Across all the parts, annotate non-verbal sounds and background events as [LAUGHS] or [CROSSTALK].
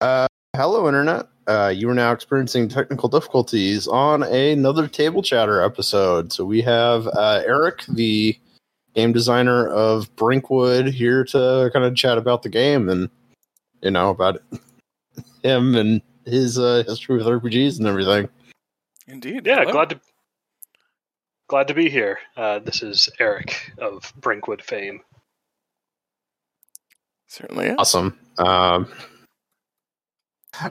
Uh, hello, Internet. Uh, you are now experiencing technical difficulties on another Table Chatter episode. So we have uh, Eric, the game designer of Brinkwood, here to kind of chat about the game and, you know, about [LAUGHS] him and his uh, history with RPGs and everything. Indeed. Yeah, Hello. glad to glad to be here. Uh, this is Eric of Brinkwood fame. Certainly is. Awesome. Um,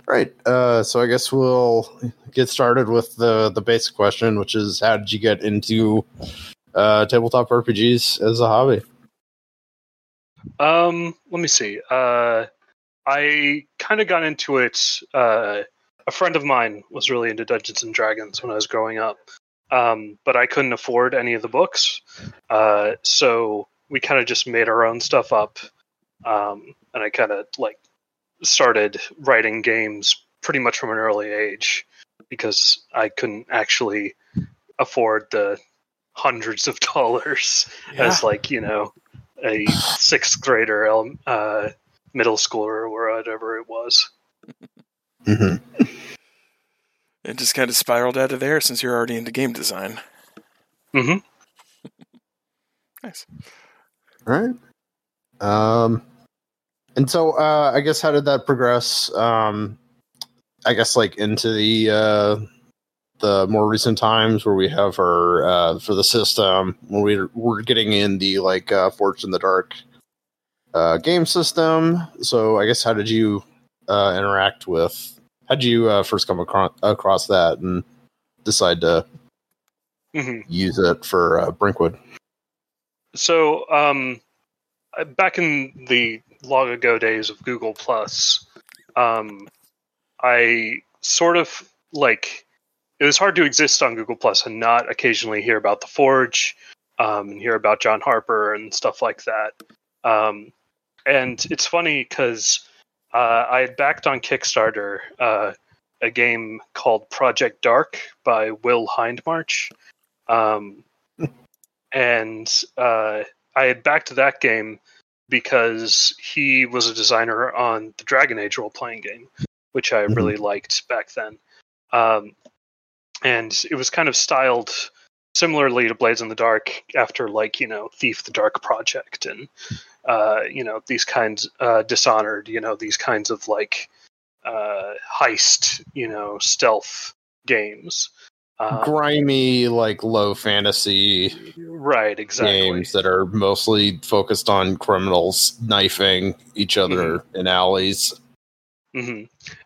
right. Uh, so I guess we'll get started with the the basic question, which is how did you get into uh, tabletop RPGs as a hobby? Um, let me see. Uh, I kind of got into it. Uh, a friend of mine was really into Dungeons and Dragons when I was growing up, um, but I couldn't afford any of the books, uh, so we kind of just made our own stuff up. Um, and I kind of like started writing games pretty much from an early age because I couldn't actually afford the hundreds of [LAUGHS] dollars Yeah. as like you know a sixth grader ele- uh, middle schooler or whatever it was Mm-hmm. It just kind of spiraled out of there since you're already into game design. Mm-hmm. Nice. All right. Um, and so uh, I guess how did that progress? Um, I guess like into the uh, the more recent times where we have our uh, for the system when we we're getting in the like uh, Forged in the Dark uh, game system. So I guess how did you uh, interact with? How did you uh, first come across, across that and decide to hmm use it for uh, Brinkwood? so um, back in the long ago days of google plus um, i sort of like it was hard to exist on google plus and not occasionally hear about the forge um, and hear about john harper and stuff like that. Um, and it's funny because uh, i had backed on kickstarter uh, a game called project dark by will hindmarch um, [LAUGHS] and uh, I had backed that game because he was a designer on the Dragon Age role playing game, which I Mhm. really liked back then. Um, and it was kind of styled similarly to Blades in the Dark after, like, you know, Thief the Dark Project and, uh, you know, these kinds, uh, Dishonored, you know, these kinds of like uh, heist, you know, stealth games. Um, Grimy, like low fantasy right, exactly. games that are mostly focused on criminals knifing each other in alleys. hmm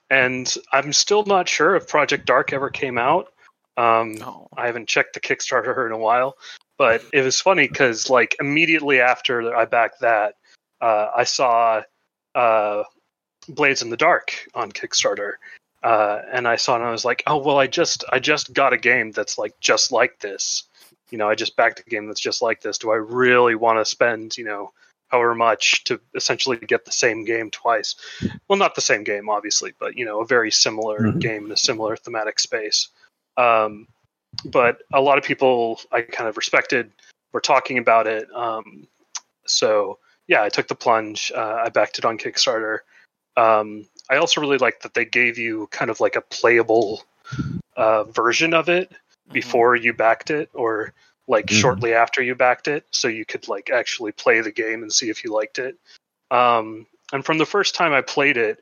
And I'm still not sure if Project Dark ever came out. Um, No. I haven't checked the Kickstarter in a while, but it was funny because like immediately after I backed that, uh, I saw uh, Blades in the Dark on Kickstarter, uh, and I saw it and I was like, oh well, I just I just got a game that's like just like this. You know, I just backed a game that's just like this. Do I really want to spend you know however much to essentially get the same game twice? Well, not the same game, obviously, but you know, a very similar Mhm. game in a similar thematic space. Um, but a lot of people I kind of respected were talking about it. Um, so yeah, I took the plunge. Uh, I backed it on Kickstarter. Um, I also really like that they gave you kind of like a playable uh, version of it before you backed it, or like Mhm. shortly after you backed it, so you could like actually play the game and see if you liked it. Um, and from the first time I played it,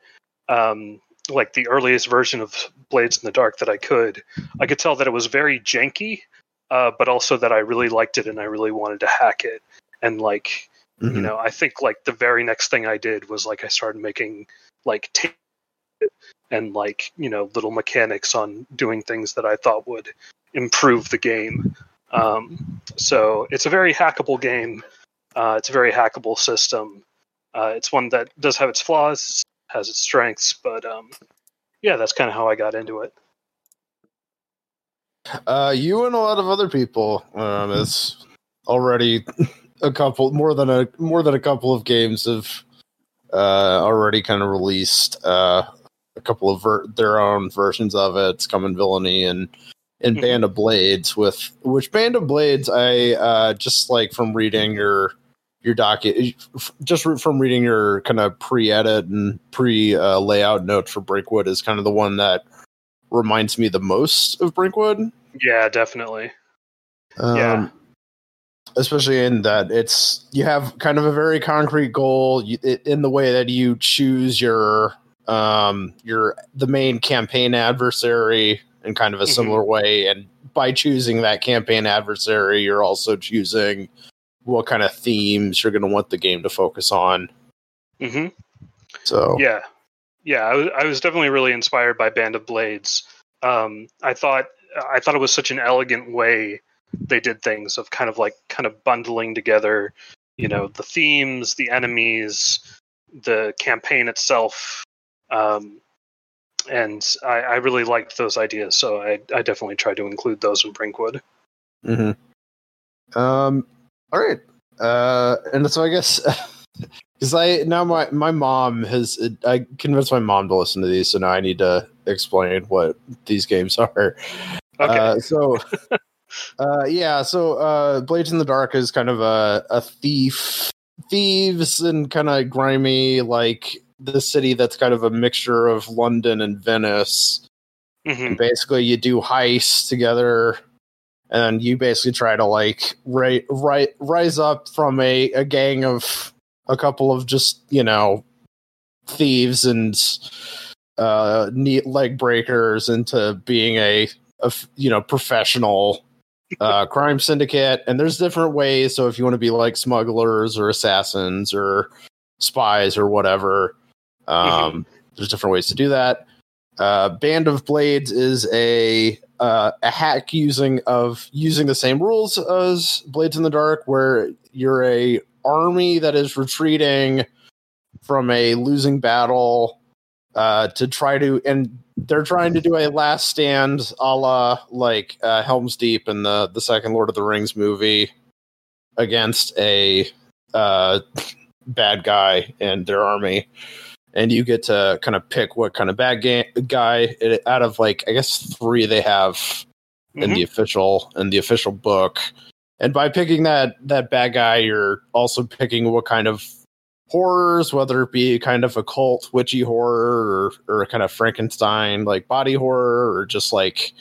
um, like the earliest version of Blades in the Dark that I could, I could tell that it was very janky, uh, but also that I really liked it and I really wanted to hack it. And like, Mhm. you know, I think like the very next thing I did was like I started making like tape and like you know little mechanics on doing things that I thought would improve the game. Um, so it's a very hackable game. Uh, it's a very hackable system. Uh, it's one that does have its flaws, has its strengths, but um, yeah, that's kind of how I got into it. Uh, you and a lot of other people. Um, it's already [LAUGHS] a couple more than a more than a couple of games have uh, already kind of released uh, a couple of ver- their own versions of it. It's Scum and Villainy and and Mhm. Band of Blades with which Band of Blades I uh, just like from reading your your docket just from reading your kind of pre-edit and pre-layout note for Brinkwood is kind of the one that reminds me the most of Brinkwood. Yeah, definitely. Um, Yeah. Especially in that it's you have kind of a very concrete goal in the way that you choose your um your the main campaign adversary in kind of a Mhm. similar way and by choosing that campaign adversary you're also choosing what kind of themes you're going to want the game to focus on hmm so Yeah, yeah. I was, I was definitely really inspired by Band of Blades. Um, I thought I thought it was such an elegant way they did things of kind of like kind of bundling together, you know, the themes, the enemies, the campaign itself, um, and I, I really liked those ideas. So I, I definitely tried to include those in Brinkwood. hmm Um. All right. Uh. And so I guess [LAUGHS] because I now my my mom has I convinced my mom to listen to these, so now I need to explain what these games are. Okay. Uh, so. [LAUGHS] Uh, yeah, so uh, Blades in the Dark is kind of a, a thief, thieves and kind of grimy, like the city that's kind of a mixture of London and Venice. hmm And basically you do heists together and you basically try to like ri- ri- rise up from a, a gang of a couple of just you know thieves and uh neat leg breakers into being a you know professional [LAUGHS] uh crime syndicate. And there's different ways. So if you want to be like smugglers or assassins or spies or whatever um there's different ways to do that. Uh, Band of Blades is a uh, a hack using of using the same rules as Blades in the Dark, where you're a army that is retreating from a losing battle uh, to try to, and they're trying to do a last stand, a la like uh, Helm's Deep in the the second Lord of the Rings movie, against a uh, [LAUGHS] bad guy and their army and you get to kind of pick what kind of bad ga- guy it, out of like I guess three they have in Mhm. the official in the official book. And by picking that that bad guy, you're also picking what kind of horrors, whether it be kind of occult, witchy horror, or or a kind of Frankenstein like body horror, or just like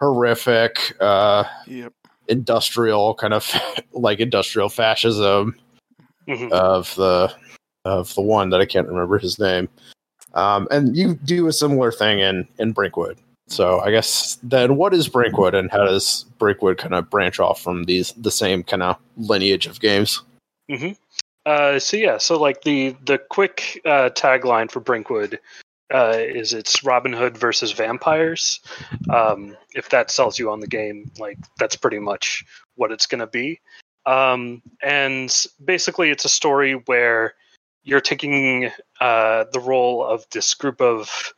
horrific, uh, Yep. industrial kind of [LAUGHS] like industrial fascism Mhm. of the of the one that I can't remember his name. Um, and you do a similar thing in in Brinkwood. So I guess then what is Brinkwood and how does Brinkwood kind of branch off from these the same kind of lineage of games? Uh, so yeah, so like the the quick uh, tagline for Brinkwood uh, is it's Robin Hood versus vampires. Um, if that sells you on the game, like that's pretty much what it's going to be. Um, and basically, it's a story where you're taking uh, the role of this group of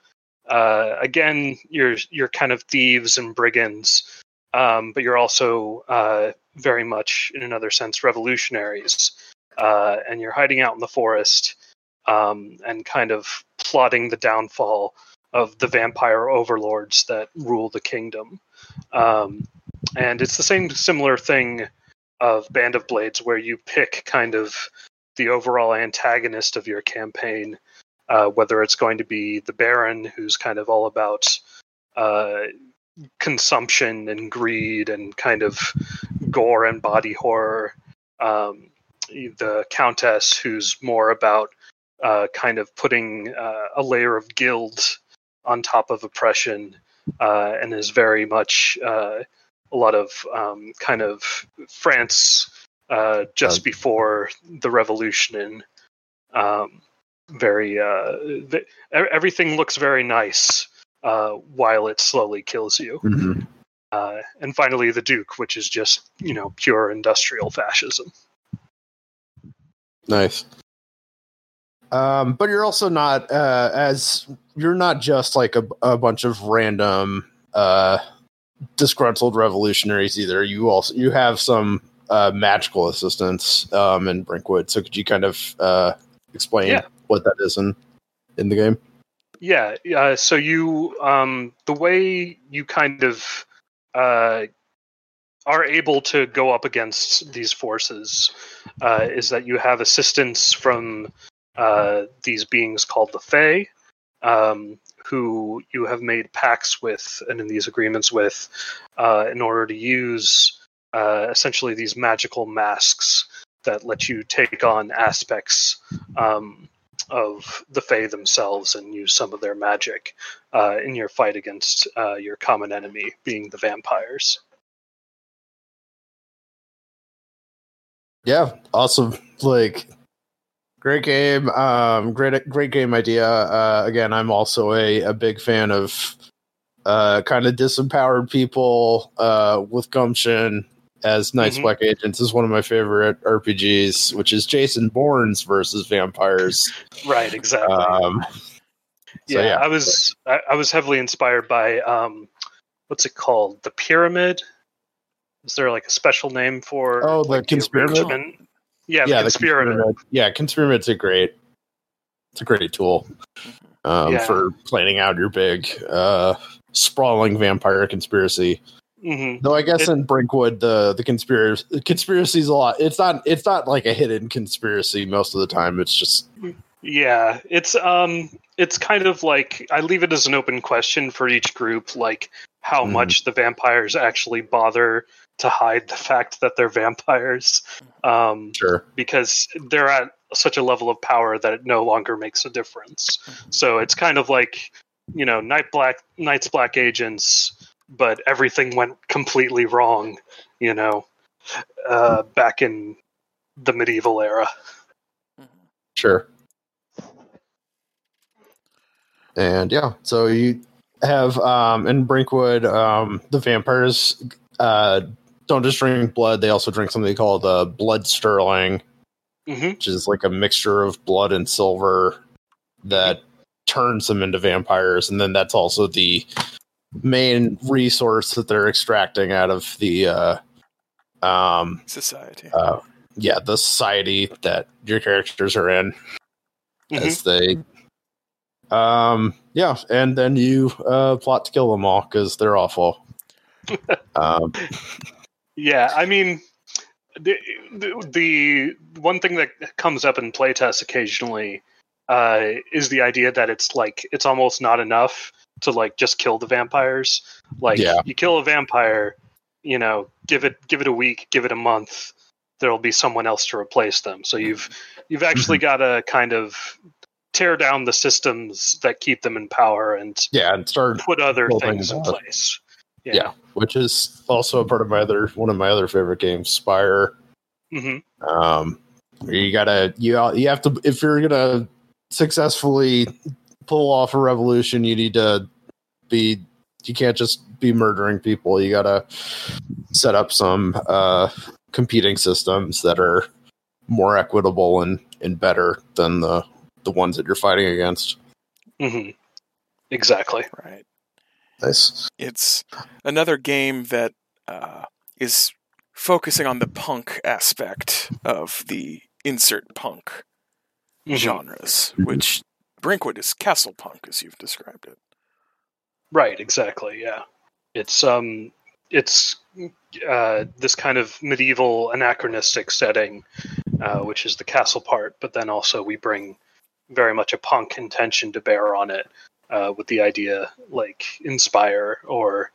uh, again, you're you're kind of thieves and brigands, um, but you're also uh, very much, in another sense, revolutionaries uh, and you're hiding out in the forest um, and kind of plotting the downfall of the vampire overlords that rule the kingdom. Um, and it's the same similar thing of Band of Blades, where you pick kind of the overall antagonist of your campaign, uh, whether it's going to be the Baron, who's kind of all about uh, consumption and greed and kind of gore and body horror. Um, the countess who's more about uh, kind of putting uh, a layer of guilt on top of oppression uh, and is very much uh, a lot of um, kind of France uh, just Uh, before the revolution and um, very uh, th- everything looks very nice uh, while it slowly kills you uh, and finally the duke which is just you know pure industrial fascism Nice. Um, but you're also not uh, as you're not just like a, a bunch of random uh, disgruntled revolutionaries either. You also you have some uh, magical assistance um, in Brinkwood. So could you kind of uh, explain Yeah. what that is in in the game? Yeah, uh, so you um, the way you kind of uh, are able to go up against these forces uh, is that you have assistance from uh, these beings called the Fae, um, who you have made pacts with and in these agreements with uh, in order to use uh, essentially these magical masks that let you take on aspects um, of the Fae themselves and use some of their magic uh, in your fight against uh, your common enemy, being the vampires. Yeah, awesome. Like great game. Um great great game idea. Uh again, I'm also a, a big fan of uh kind of disempowered people uh with gumption as Night's Mhm. Black Agents is one of my favorite RPGs, which is Jason Bourne's versus vampires. [LAUGHS] Right, exactly. Um so, yeah, yeah. I was I, I was heavily inspired by um, what's it called? The pyramid. Is there like a special name for? Oh, the like, Conspiramid? arrangement? Yeah, yeah, the the Conspiramid. Conspiramid. Yeah, Conspiramid's a great it's a great tool um, Yeah. for planning out your big uh sprawling vampire conspiracy. Hmm Though I guess It- in Brinkwood the the conspiracy conspiracy's a lot. It's not it's not like a hidden conspiracy most of the time. It's just Yeah, it's um, it's kind of like I leave it as an open question for each group, like how Mhm. much the vampires actually bother to hide the fact that they're vampires, um, sure. because they're at such a level of power that it no longer makes a difference. So it's kind of like you know, Night Black, Night's Black Agents, but everything went completely wrong. You know, uh, back in the medieval era. Sure. And yeah, so you have um in Brinkwood, um the vampires uh don't just drink blood, they also drink something called uh, blood sterling, hmm which is like a mixture of blood and silver that turns them into vampires, and then that's also the main resource that they're extracting out of the uh um Society. uh yeah, the society that your characters are in Mhm. as they um yeah and then you uh plot to kill them all because they're awful [LAUGHS] um Yeah, I mean, the, the the one thing that comes up in playtests occasionally uh, is the idea that it's like it's almost not enough to like just kill the vampires. Like Yeah. you kill a vampire, you know, give it give it a week, give it a month, there'll be someone else to replace them. So you've you've [LAUGHS] actually got to kind of tear down the systems that keep them in power and yeah and start put other things in up. place. Yeah. which is also a part of my other one of my other favorite games spire hmm um you gotta you you have to if you're gonna successfully pull off a revolution you need to be you can't just be murdering people you gotta set up some uh competing systems that are more equitable and and better than the the ones that you're fighting against hmm Exactly. Right. nice It's another game that uh, is focusing on the punk aspect of the insert punk Mhm. genres, Mhm. which Brinkwood is castle punk, as you've described it. Right, exactly. Yeah, it's um, it's uh, this kind of medieval anachronistic setting, uh, which is the castle part, but then also we bring very much a punk intention to bear on it, uh, with the idea like inspire or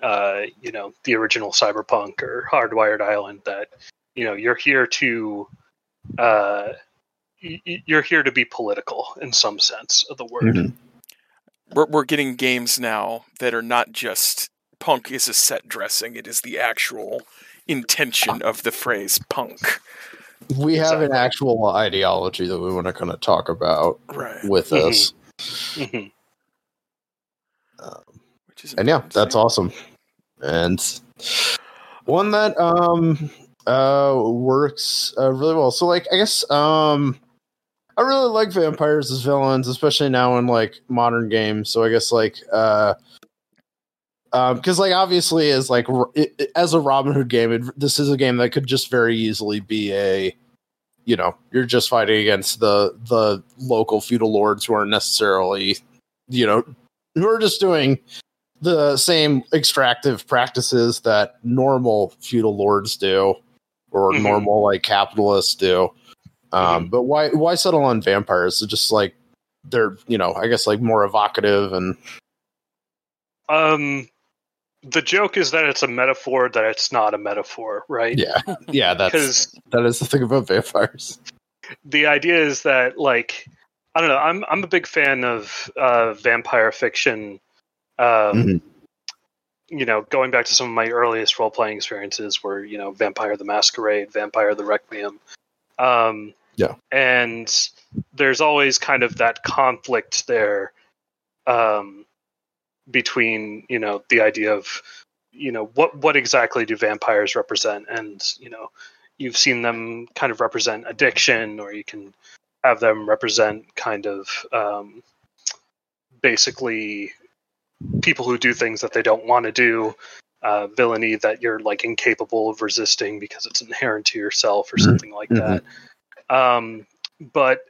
uh, you know the original cyberpunk or hardwired island that you know you're here to uh, you're here to be political in some sense of the word. Mhm. We're, we're getting games now that are not just punk is a set dressing; it is the actual intention of the phrase punk. we have an actual ideology that we want to kind of talk about Right. with Mhm. this Mhm. Which is and yeah that's awesome and one that um uh works uh, really well so like i guess um i really like vampires as villains especially now in like modern games so i guess like uh um because like obviously as like it, it- as a robin hood game it, this is a game that could just very easily be a you know you're just fighting against the the local feudal lords who aren't necessarily you know who are just doing the same extractive practices that normal feudal lords do or Mhm. normal like capitalists do. Um, but why why settle on vampires? It's just like they're you know I guess like more evocative and Um, the joke is that it's a metaphor that it's not a metaphor, right? yeah yeah that's Because that is the thing about vampires. the idea is that like I don't know. I'm I'm a big fan of uh, vampire fiction. Um, Mhm. You know, going back to some of my earliest role playing experiences, were you know Vampire the Masquerade, Vampire the Requiem. Um, Yeah. and there's always kind of that conflict there um, between you know the idea of you know what what exactly do vampires represent, and you know you've seen them kind of represent addiction, or you can have them represent kind of um, basically people who do things that they don't want to do, uh, villainy that you're like incapable of resisting because it's inherent to yourself or Mhm. something like Mhm. that. Um, but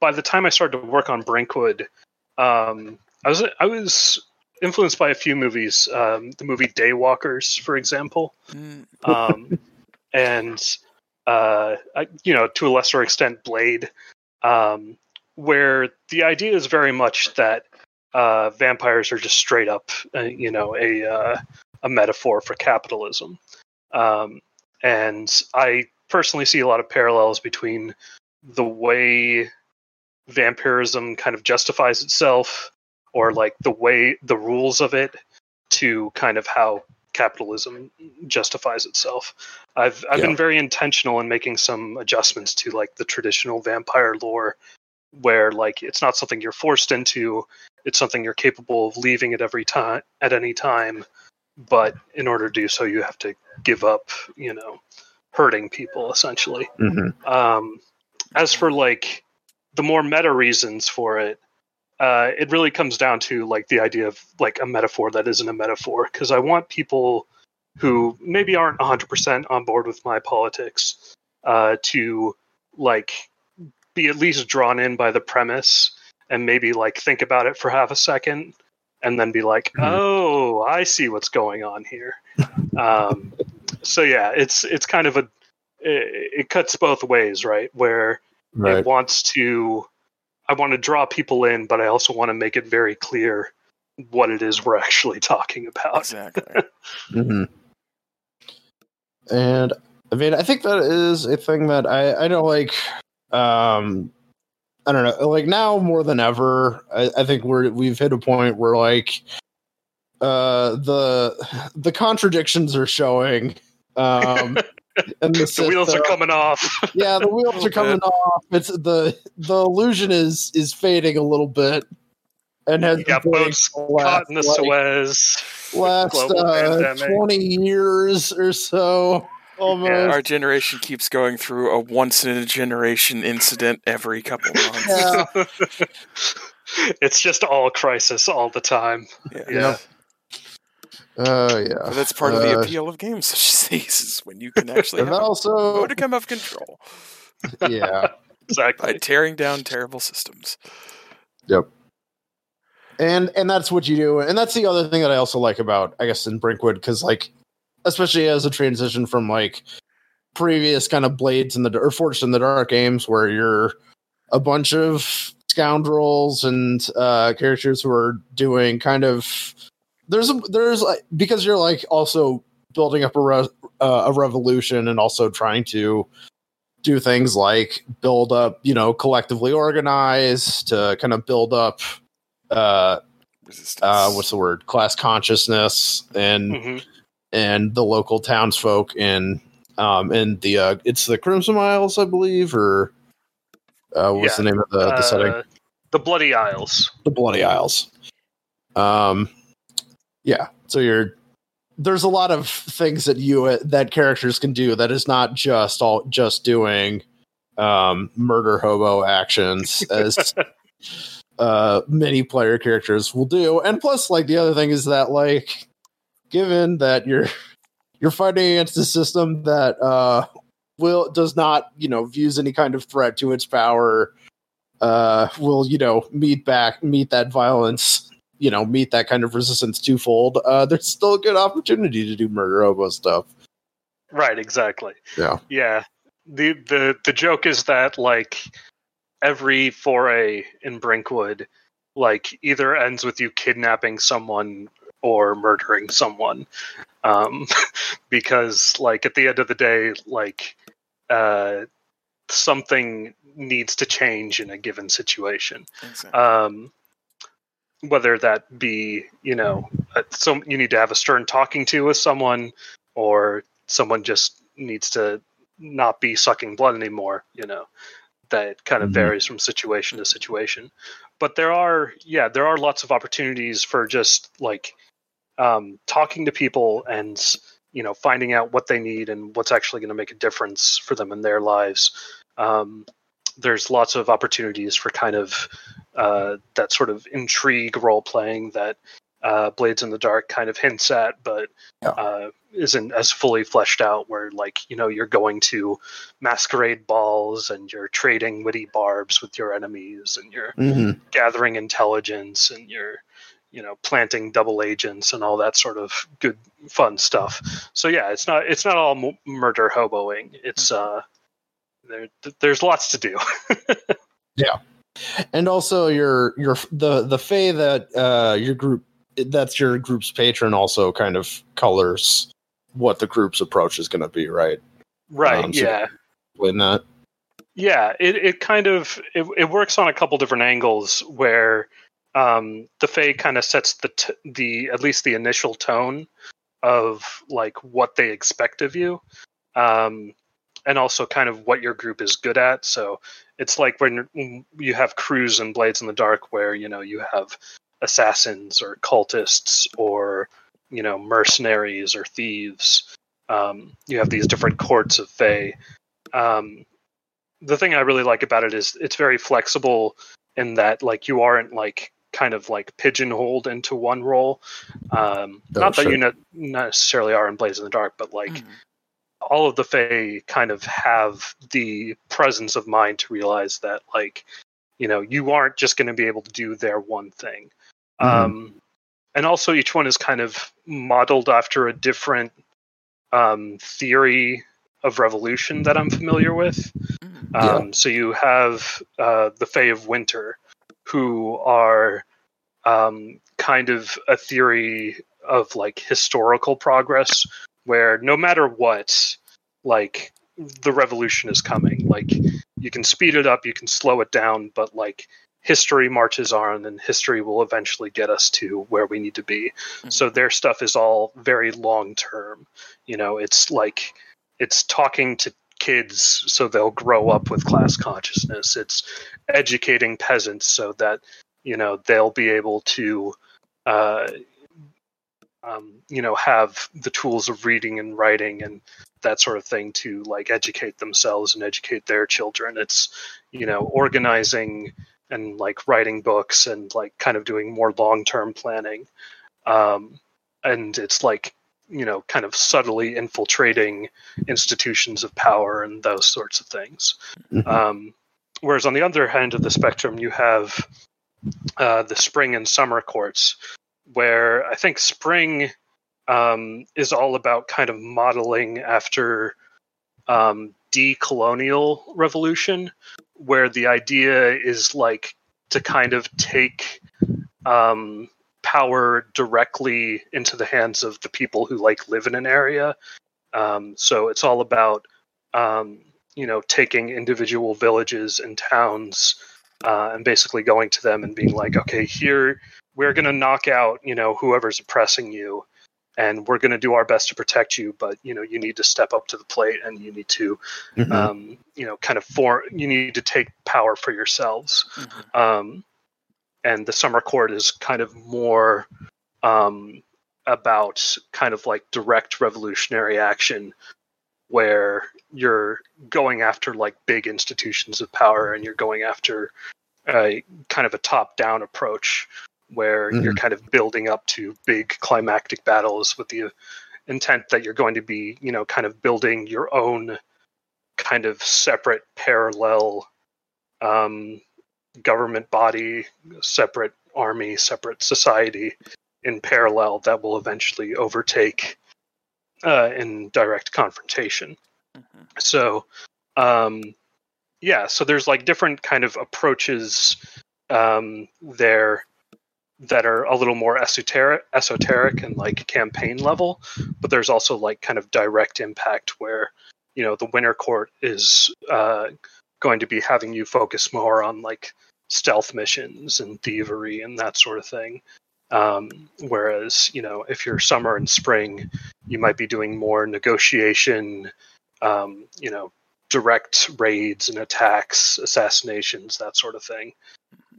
by the time I started to work on Brinkwood, um, I was I was influenced by a few movies. Um, the movie Daybreakers, for example Mm, um, and uh, I- you know, to a lesser extent, Blade, um, where the idea is very much that uh, vampires are just straight up, uh, you know, a uh, a metaphor for capitalism, um, and I personally see a lot of parallels between the way vampirism kind of justifies itself, or mm-hmm. like the way the rules of it, to kind of how capitalism justifies itself. I've I've Yeah. been very intentional in making some adjustments to like the traditional vampire lore where like it's not something you're forced into, it's something you're capable of leaving at every time at any time, but in order to do so you have to give up, you know, hurting people essentially. Mhm. Um, as for like the more meta reasons for it, uh, it really comes down to like the idea of like a metaphor that isn't a metaphor. Because I want people who maybe aren't 100% on board with my politics uh, to like be at least drawn in by the premise and maybe like think about it for half a second and then be like, Mhm. oh, I see what's going on here. [LAUGHS] um, so yeah, it's it's kind of a it, it cuts both ways, right? Where Right. it wants to I want to draw people in, but I also want to make it very clear what it is we're actually [LAUGHS] talking about. exactly. [LAUGHS] hmm And I mean, I think that is a thing that I I don't like um I don't know like now more than ever I, I think we're we've hit a point where like uh the the contradictions are showing um [LAUGHS] and the, The wheels are coming off. [LAUGHS] yeah the wheels are coming off it's the the illusion is is fading a little bit and has You got been boats for the Caught in the last, like, Suez. last uh, 20 years or so almost Our generation keeps going through a once in a generation incident every couple months. yeah [LAUGHS] it's just all crisis all the time. Yeah. Yeah. Oh yeah But that's part of the Uh, appeal of games such as these is when you can actually and have a also modicum of control yeah [LAUGHS] by Exactly. tearing down terrible systems. Yep. And and that's what you do and that's the other thing that i also like about i guess in brinkwood because like especially as a transition from like previous kind of blades in the or forged in the dark games where you're a bunch of scoundrels and uh characters who are doing kind of there's a there's like because you're like also building up a re- uh, a revolution and also trying to do things like build up you know collectively organize to kind of build up uh uh what's the word class consciousness and hmm and the local townsfolk in um in the uh it's the crimson isles i believe or uh what's Yeah. the name of the, the setting Uh, the Bloody Isles. the bloody isles um yeah. So you're there's a lot of things that you that characters can do that is not just all just doing um murder hobo actions [LAUGHS] as uh many player characters will do. And plus like the other thing is that like given that you're you're fighting against a system that uh will does not you know views any kind of threat to its power uh will you know meet back meet that violence you know meet that kind of resistance twofold, uh, there's still a good opportunity to do murder hobo stuff. Right, exactly. Yeah. Yeah. The the the joke is that like every foray in Brinkwood like either ends with you kidnapping someone or murdering someone. Um [LAUGHS] because like at the end of the day like uh something needs to change in a given situation. Exactly. Um whether that be, you know, some you need to have a stern talking to with someone or someone just needs to not be sucking blood anymore you know that kind of Mhm. varies from situation to situation but there are yeah there are lots of opportunities for just like um, talking to people and you know finding out what they need and what's actually going to make a difference for them in their lives um, there's lots of opportunities for kind of uh, that sort of intrigue role playing that uh, blades in the dark kind of hints at but Yeah. uh, isn't as fully fleshed out where like you know you're going to masquerade balls and you're trading witty barbs with your enemies and you're Mm-hmm. gathering intelligence and you're you know planting double agents and all that sort of good fun stuff so yeah it's not it's not all m- murder hoboing it's uh there there's lots to do. [LAUGHS] Yeah, and also your your the the Fae that uh your group that's your group's patron also kind of colors what the group's approach is going to be right? Right Um, so- yeah. In that. Yeah, it, it kind of it, it works on a couple different angles where um, the Fae kind of sets the t- the at least the initial tone of like what they expect of you, um, and also kind of what your group is good at. So it's like when when you have crews and Blades in the Dark, where you know you have assassins or cultists or you know mercenaries or thieves. Um, you have these different courts of Fae. Um, the thing I really like about it is it's very flexible in that like you aren't like kind of like pigeonholed into one role. Um, Oh, not that sure. you ne- necessarily are in Blades in the Dark, but like Mhm. All of the Fae kind of have the presence of mind to realize that like you know you aren't just going to be able to do their one thing. Mhm. Um, and also each one is kind of modeled after a different um, theory of revolution that I'm familiar with. Mhm. Yeah. Um, So you have uh, the Fae of Winter, who are um, kind of a theory of like historical progress, where no matter what, like the revolution is coming. Like you can speed it up, you can slow it down, but like history marches on, and history will eventually get us to where we need to be. So their stuff is all very long term. You know, it's like it's talking to kids so they'll grow up with class consciousness. It's educating peasants so that you know they'll be able to, uh, um, you know, have the tools of reading and writing and that sort of thing to like educate themselves and educate their children. It's you know organizing and like writing books and like kind of doing more long term planning. Um, and it's like you know kind of subtly infiltrating institutions of power and those sorts of things. Mhm. Um, whereas on the other end of the spectrum, you have uh, the spring and summer courts, where I think spring um, is all about kind of modeling after um, decolonial revolution, where the idea is like to kind of take um, power directly into the hands of the people who like live in an area. Um, so it's all about um, you know taking individual villages and towns uh, and basically going to them and being like, okay, here we're going to knock out you know whoever's oppressing you, and we're going to do our best to protect you, but you know you need to step up to the plate and you need to Mhm. um, you know kind of for you need to take power for yourselves Mhm. um, and the summer court is kind of more um, about kind of like direct revolutionary action where you're going after like big institutions of power and you're going after a kind of a top down approach where you're kind of building up to big climactic battles with the intent that you're going to be you know kind of building your own kind of separate parallel um, government body, separate army, separate society in parallel that will eventually overtake uh, in direct confrontation. Mhm. So, um, yeah, so there's like different kind of approaches um, there that are a little more esoteric, esoteric and like campaign level, but there's also like kind of direct impact where you know the winter court is uh, going to be having you focus more on like stealth missions and thievery and that sort of thing. Um, whereas you know if you're summer and spring, you might be doing more negotiation, um, you know, direct raids and attacks, assassinations, that sort of thing.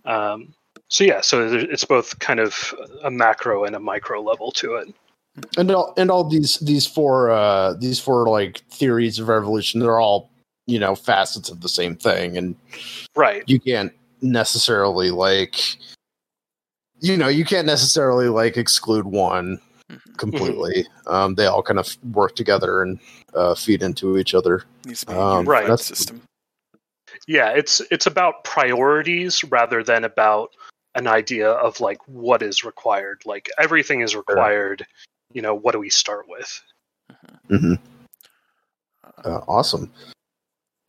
Um, so yeah, so it's both kind of a macro and a micro level to it. and all and all these these four uh these four like theories of evolution they're all you know facets of the same thing and Right. you can't necessarily like you know you can't necessarily like exclude one Mhm. completely um they all kind of work together and uh feed into each other Needs to be a Um, right. that's- system. Yeah, it's it's about priorities rather than about an idea of like what is required. Like everything is required. You know, what do we start with? hmm uh, awesome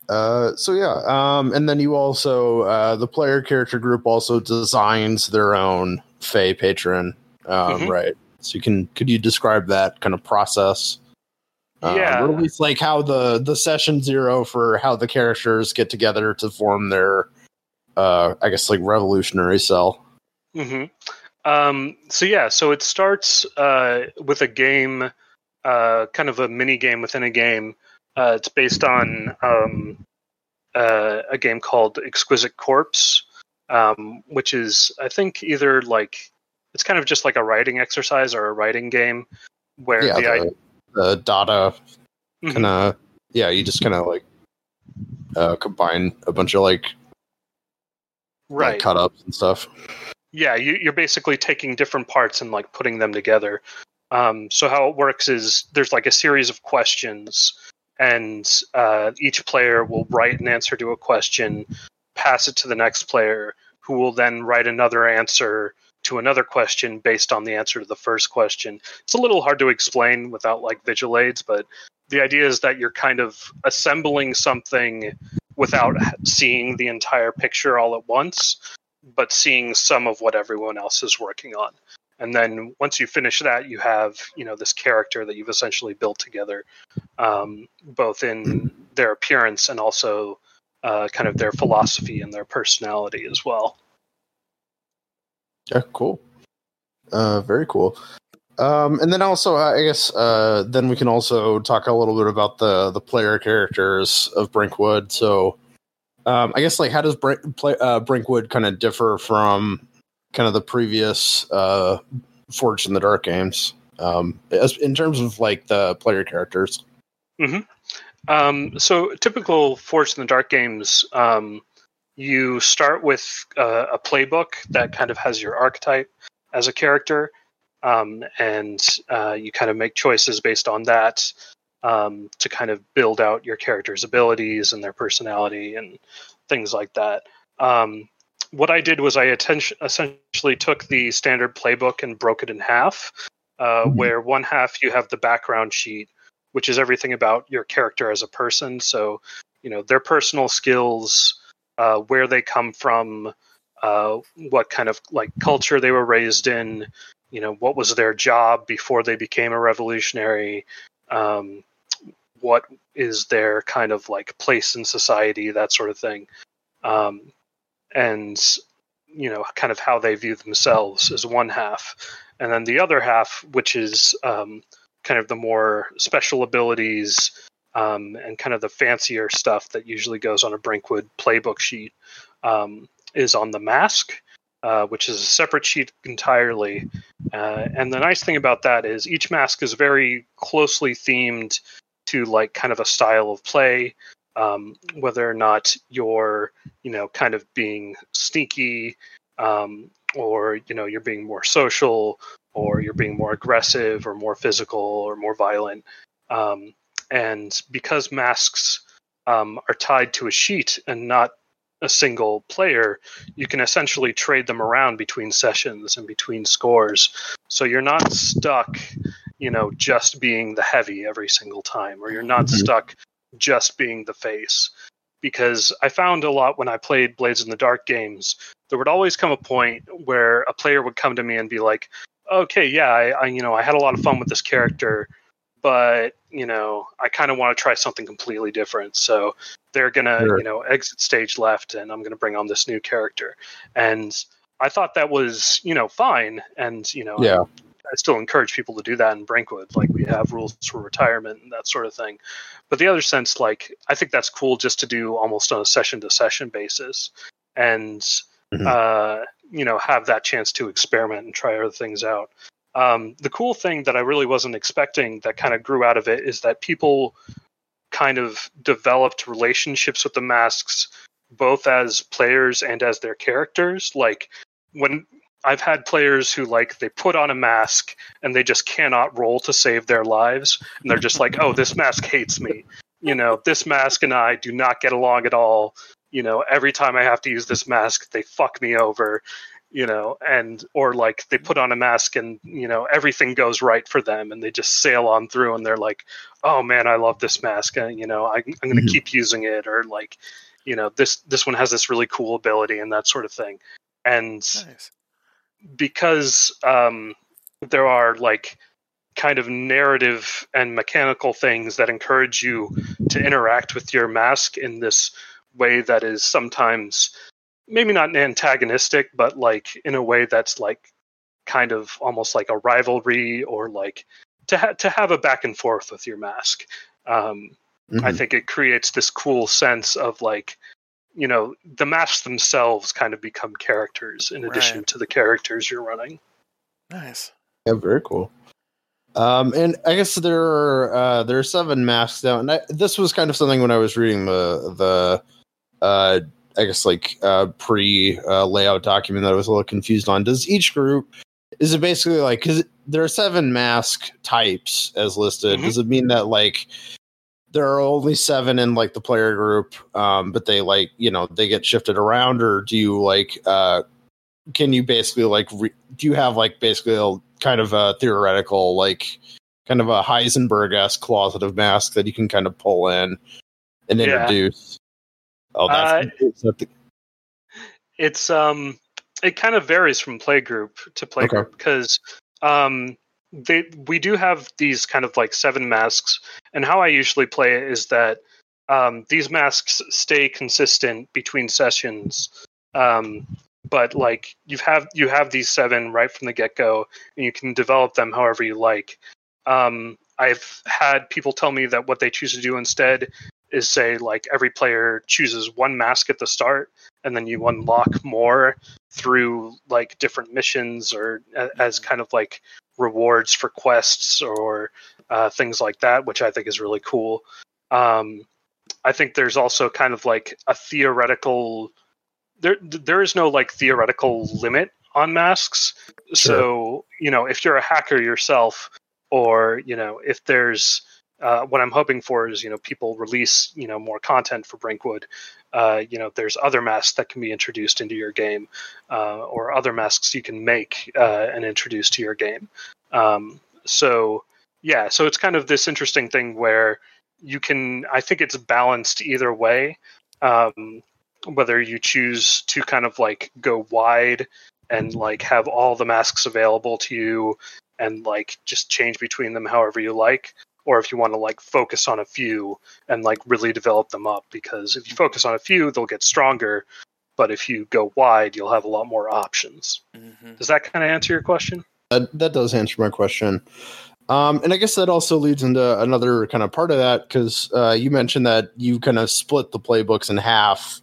uh so yeah um and then you also uh the player character group also designs their own Fae patron um Mhm. right so you can could you describe that kind of process Um, Yeah. or at least like how the the session zero for how the characters get together to form their uh i guess like revolutionary cell Mm-hmm. Um, so yeah, so it starts uh, with a game, uh, kind of a mini game within a game. Uh, it's based on um, uh, a game called Exquisite Corpse, um, which is I think either like it's kind of just like a writing exercise or a writing game where yeah the, idea the, the data kind of yeah you just kind of like uh combine a bunch of like, right like cut ups and stuff. Yeah you, you're basically taking different parts and like putting them together. Um, so how it works is there's like a series of questions and uh, each player will write an answer to a question pass it to the next player who will then write another answer to another question based on the answer to the first question. It's a little hard to explain without like visual aids but the idea is that you're kind of assembling something without seeing the entire picture all at once but seeing some of what everyone else is working on. And then once you finish that, you have you know this character that you've essentially built together, um, both in their appearance and also uh, kind of their philosophy and their personality as well. Yeah, cool. Uh, very cool. Um, and then also, I guess, uh, then we can also talk a little bit about the the player characters of Brinkwood. So, um, I guess, like, how does Brink, play, uh, Brinkwood kind of differ from kind of the previous uh, Forged in the Dark games? Um, in terms of like the player characters. Um, so typical Forged in the Dark games, um, you start with uh, a playbook that kind of has your archetype as a character, um, and uh, you kind of make choices based on that um, to kind of build out your character's abilities and their personality and things like that. Um, what I did was I atten- essentially took the standard playbook and broke it in half, uh, Mhm. where one half you have the background sheet which is everything about your character as a person. So, you know, their personal skills, uh, where they come from, uh, what kind of like culture they were raised in, you know, what was their job before they became a revolutionary, um, what is their kind of like place in society, that sort of thing. Um, and, you know, kind of how they view themselves as one half. And then the other half, which is, um, kind of the more special abilities um, and kind of the fancier stuff that usually goes on a Brinkwood playbook sheet um, is on the mask, uh, which is a separate sheet entirely. Uh, and the nice thing about that is each mask is very closely themed to like kind of a style of play. Um, whether or not you're, you know, kind of being sneaky, um, or you know, you're being more social, or you're being more aggressive or more physical or more violent. Um, and because masks um, are tied to a sheet and not a single player, you can essentially trade them around between sessions and between scores. So you're not stuck, you know, just being the heavy every single time, or you're not Mhm. stuck just being the face. Because I found a lot when I played Blades in the Dark games, there would always come a point where a player would come to me and be like, "Okay, yeah, I, I you know, I had a lot of fun with this character, but you know, I kind of want to try something completely different." So they're gonna, Sure. you know, exit stage left, and I'm gonna bring on this new character. And I thought that was, you know, fine. And you know, Yeah. I still encourage people to do that in Brinkwood. Like we have rules for retirement and that sort of thing. But the other sense, like I think that's cool just to do almost on a session to session basis, and Mhm. uh, you know have that chance to experiment and try other things out. Um, the cool thing that I really wasn't expecting that kind of grew out of it is that people kind of developed relationships with the masks both as players and as their characters. Like when i've had players who like they put on a mask and they just cannot roll to save their lives and they're just like oh this mask hates me. You know this mask and i do not get along at all. You know every time i have to use this mask they fuck me over you know and or like they put on a mask and you know everything goes right for them and they just sail on through and they're like oh man i love this mask and you know I, i'm going to Mhm. keep using it or like you know this this one has this really cool ability and that sort of thing and Nice. because um, there are like kind of narrative and mechanical things that encourage you to interact with your mask in this way that is sometimes maybe not antagonistic but like in a way that's like kind of almost like a rivalry or like to ha- to have a back and forth with your mask um, I Mhm. think it creates this cool sense of like, you know, the masks themselves kind of become characters in addition Right. to the characters you're running. Nice. Yeah, very cool. Um, and I guess there are uh, there are seven masks now, and I, this was kind of something when I was reading the the uh, I guess like uh, pre uh, layout document that I was a little confused on. Does each group is it basically like because there are seven mask types as listed? Mhm. Does it mean that like there are only seven in like the player group, um, but they like you know they get shifted around, or do you like uh, can you basically like re- do you have like basically a kind of a theoretical like kind of a Heisenberg-esque closet of masks that you can kind of pull in and Yeah. introduce? Oh, that's the- It's um it kind of varies from play group to play Okay. group because um they we do have these kind of like seven masks and how I usually play it is that um these masks stay consistent between sessions um but like you have you have these seven right from the get-go and you can develop them however you like um I've had people tell me that what they choose to do instead is say like every player chooses one mask at the start and then you unlock more through like different missions or as kind of like rewards for quests or uh, things like that, which I think is really cool. Um, I think there's also kind of like a theoretical there there is no like theoretical limit on masks. So you know if you're a hacker yourself, or you know if there's uh, what I'm hoping for is you know people release you know more content for Brinkwood. Uh, you know there's other masks that can be introduced into your game, uh, or other masks you can make uh, and introduce to your game. Um, so yeah, so it's kind of this interesting thing where you can. I think it's balanced either way. Um, whether you choose to kind of like go wide and like have all the masks available to you and like just change between them however you like or if you want to like focus on a few and like really develop them up because if you focus on a few they'll get stronger but if you go wide you'll have a lot more options hmm does that kind of answer your question that, that does answer my question. Um, and I guess that also leads into another kind of part of that because uh, you mentioned that you kind of split the playbooks in half,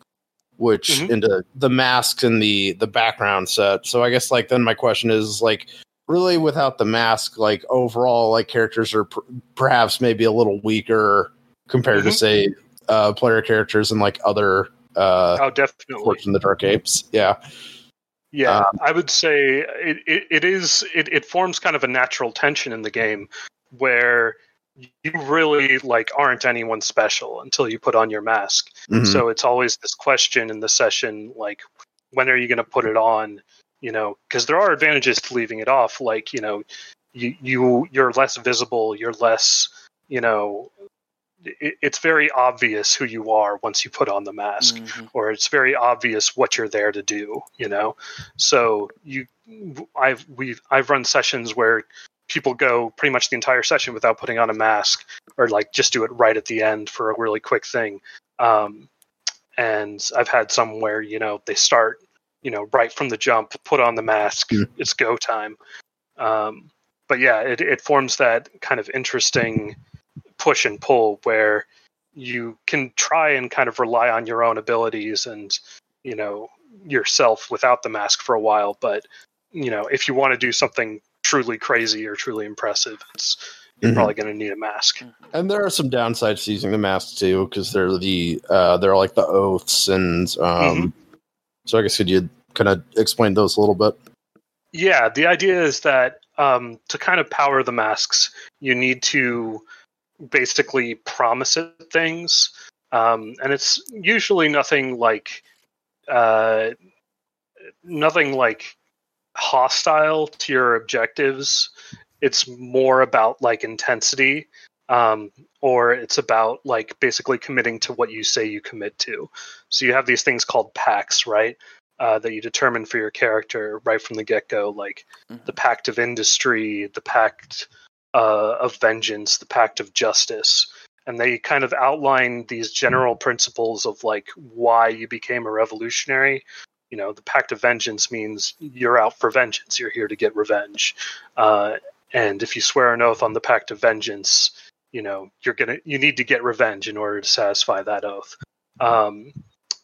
which Mhm. into the masks and the the background set. So I guess like then my question is like really without the mask, like overall like characters are per- perhaps maybe a little weaker compared to Mhm. say uh, player characters and like other uh, oh definitely Forged in the Dark games. Yeah. Yeah, Um, I would say it, it, it is it, it forms kind of a natural tension in the game where you really like aren't anyone special until you put on your mask. Mhm. So it's always this question in the session, like, when are you going to put it on? You know, because there are advantages to leaving it off. Like, you know, you you you're less visible. You're less, you know, it, it's very obvious who you are once you put on the mask, Mhm. or it's very obvious what you're there to do. You know, so you, I've we've I've run sessions where people go pretty much the entire session without putting on a mask or like just do it right at the end for a really quick thing um, and i've had some where you know they start you know right from the jump put on the mask Mm. it's go time. Um, but yeah it, it forms that kind of interesting push and pull where you can try and kind of rely on your own abilities and you know yourself without the mask for a while. But you know if you want to do something truly crazy or truly impressive it's you're Mhm. probably going to need a mask. And there are some downsides to using the mask too, because they're the uh, they're like the oaths, and um, so I guess could you kind of explain those a little bit? Yeah, the idea is that um, to kind of power the masks, you need to basically promise it things, um, and it's usually nothing like uh, nothing like hostile to your objectives. It's more about like intensity, um, or it's about like basically committing to what you say you commit to. So you have these things called pacts, right? Uh, that you determine for your character right from the get go, like Mhm. the pact of industry, the pact uh, of vengeance, the pact of justice. And they kind of outline these general principles of like why you became a revolutionary. You know, the pact of vengeance means you're out for vengeance, you're here to get revenge. Uh, and if you swear an oath on the pact of vengeance, you know, you're gonna you need to get revenge in order to satisfy that oath. Um,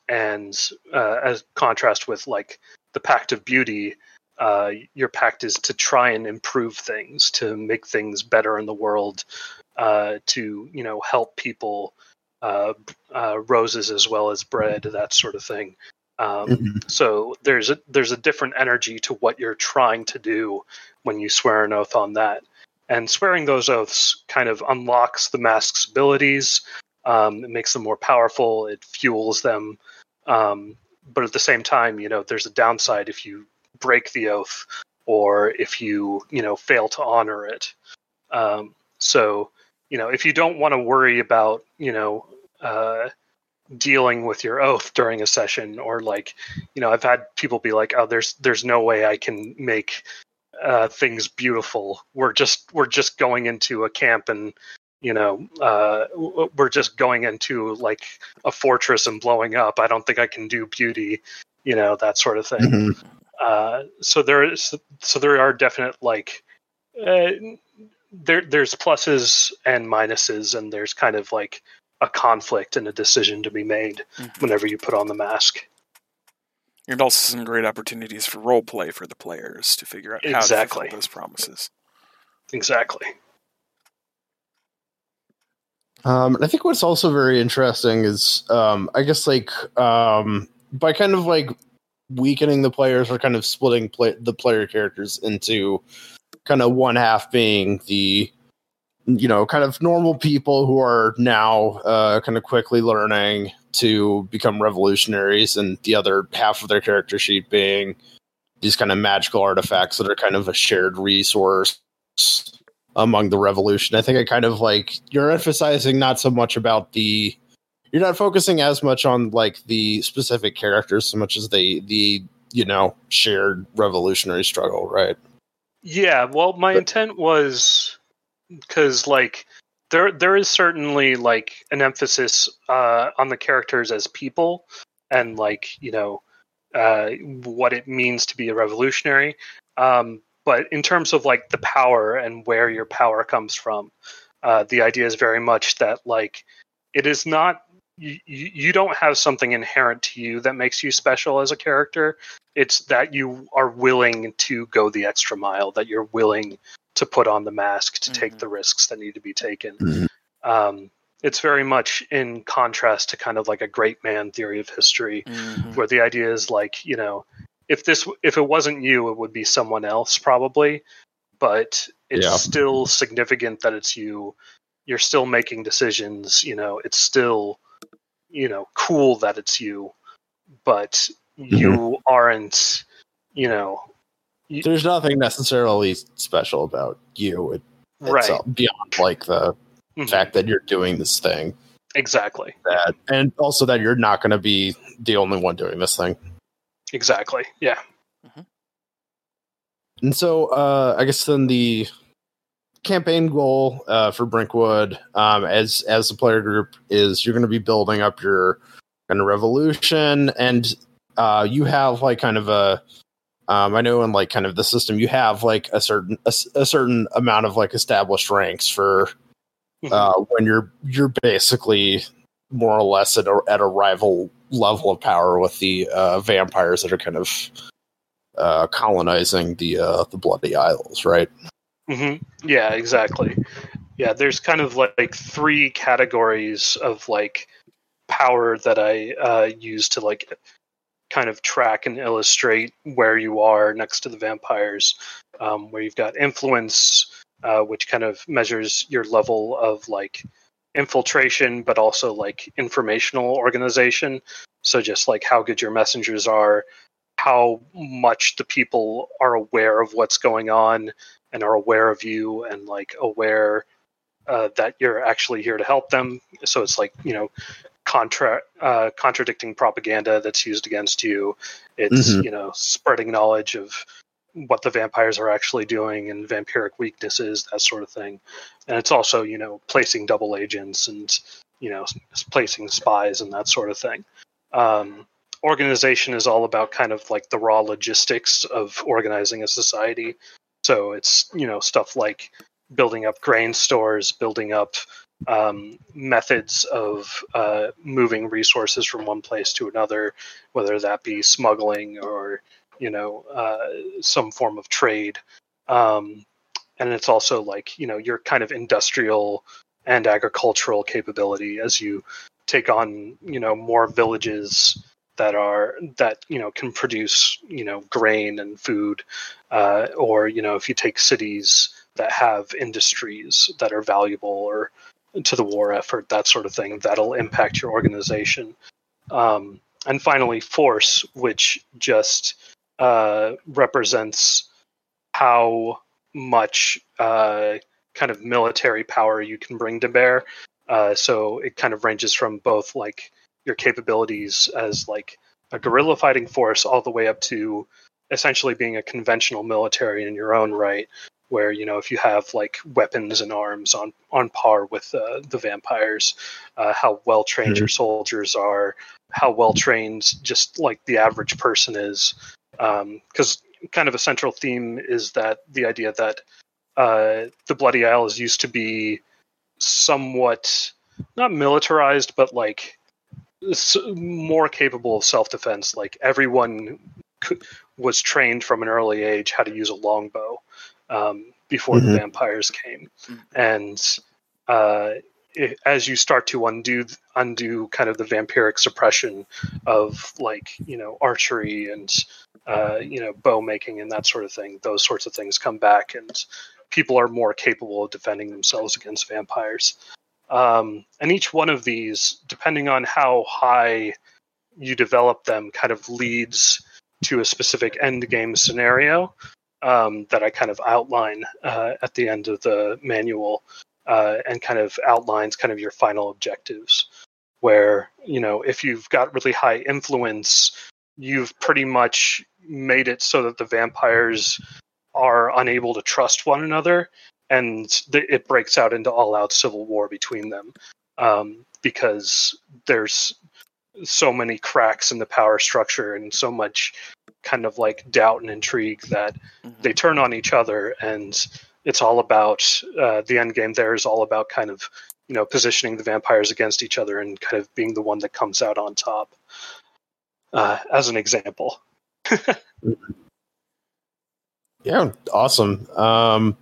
and uh, as contrast with like the pact of beauty uh, your pact is to try and improve things to make things better in the world uh, to you know help people uh, uh, roses as well as bread that sort of thing um, Mhm. so there's a there's a different energy to what you're trying to do when you swear an oath on that and swearing those oaths kind of unlocks the mask's abilities um, it makes them more powerful it fuels them um, but at the same time you know there's a downside if you break the oath or if you you know fail to honor it. Um, so you know if you don't want to worry about you know uh, dealing with your oath during a session or like you know i've had people be like oh there's there's no way i can make uh, things beautiful we're just we're just going into a camp and you know uh, we're just going into like a fortress and blowing up i don't think i can do beauty you know that sort of thing Mhm. uh, so there is so there are definite like uh, there there's pluses and minuses and there's kind of like a conflict and a decision to be made Mhm. whenever you put on the mask And also some great opportunities for role play for the players to figure out how Exactly. to fulfill those promises. exactly Um, and I think what's also very interesting is, um, I guess, like um, by kind of like weakening the players or kind of splitting play- the player characters into kind of one half being the, you know, kind of normal people who are now uh, kind of quickly learning to become revolutionaries, and the other half of their character sheet being these kind of magical artifacts that are kind of a shared resource among the revolution. I think I kind of like you're emphasizing not so much about the you're not focusing as much on like the specific characters so much as the the you know shared revolutionary struggle, right? yeah well my But- intent was because like there there is certainly like an emphasis uh, on the characters as people and like you know uh, what it means to be a revolutionary. Um, but in terms of like the power and where your power comes from uh, the idea is very much that like it is not you, you you don't have something inherent to you that makes you special as a character. It's that you are willing to go the extra mile that you're willing to put on the mask to take Mhm. the risks that need to be taken Mhm. um, it's very much in contrast to kind of like a great man theory of history Mhm. where the idea is like you know if this if it wasn't you it would be someone else probably but it's Yeah. still significant that it's you you're still making decisions. You know, it's still you know cool that it's you, but you aren't. You know, There's nothing necessarily special about you. It, right? itself, beyond like the Mhm. fact that you're doing this thing. Exactly. That and also that you're not going to be the only one doing this thing. Exactly. Yeah. And so, uh, I guess then the campaign goal uh, for Brinkwood, um, as as the player group, is you're going to be building up your kind of revolution, and uh, you have like kind of a. Um, I know in like kind of the system, you have like a certain a certain amount of like established ranks for uh, when you're you're basically more or less at a, at a rival level of power with the uh, vampires that are kind of uh, colonizing the uh, the Bloody Isles, right? hmm Yeah, exactly. Yeah, there's kind of like, like three categories of like power that I uh, use to like kind of track and illustrate where you are next to the vampires. Um, where you've got influence, uh, which kind of measures your level of like infiltration, but also like informational organization. So just like how good your messengers are, how much the people are aware of what's going on and are aware of you and like aware uh, that you're actually here to help them. So it's like you know, contra uh, contradicting propaganda that's used against you. It's Mhm. you know spreading knowledge of what the vampires are actually doing and vampiric weaknesses, that sort of thing. And it's also you know placing double agents and you know placing spies and that sort of thing. Um, organization is all about kind of like the raw logistics of organizing a society. So it's you know stuff like building up grain stores, building up um, methods of uh, moving resources from one place to another, whether that be smuggling or you know uh, some form of trade. Um, and it's also like you know your kind of industrial and agricultural capability as you take on you know more villages that are that you know can produce you know grain and food uh, or you know if you take cities that have industries that are valuable or to the war effort that sort of thing that'll impact your organization. Um, and finally force which just uh, represents how much uh, kind of military power you can bring to bear. Uh, so it kind of ranges from both like your capabilities as like a guerrilla fighting force all the way up to essentially being a conventional military in your own right where you know if you have like weapons and arms on on par with uh, the vampires uh, how well trained Mhm. your soldiers are how well trained just like the average person is because kind of a central theme is that the idea that uh, the bloody isles used to be somewhat not militarized but like more capable of self-defense like everyone was trained from an early age how to use a longbow um, before Mhm. the vampires came. And uh, i as you start to undo undo kind of the vampiric suppression of like you know archery and uh, you know bow making and that sort of thing those sorts of things come back and people are more capable of defending themselves against vampires. Um, and each one of these depending on how high you develop them kind of leads to a specific end game scenario um, that I kind of outline uh, at the end of the manual uh, and kind of outlines kind of your final objectives. Where, you know, if you've got really high influence, you've pretty much made it so that the vampires are unable to trust one another and th- it breaks out into all out civil war between them um, because there's so many cracks in the power structure and so much kind of like doubt and intrigue that Mhm. they turn on each other and it's all about uh, the end game there is all about kind of you know positioning the vampires against each other and kind of being the one that comes out on top uh, as an example [LAUGHS] Yeah, awesome. Um,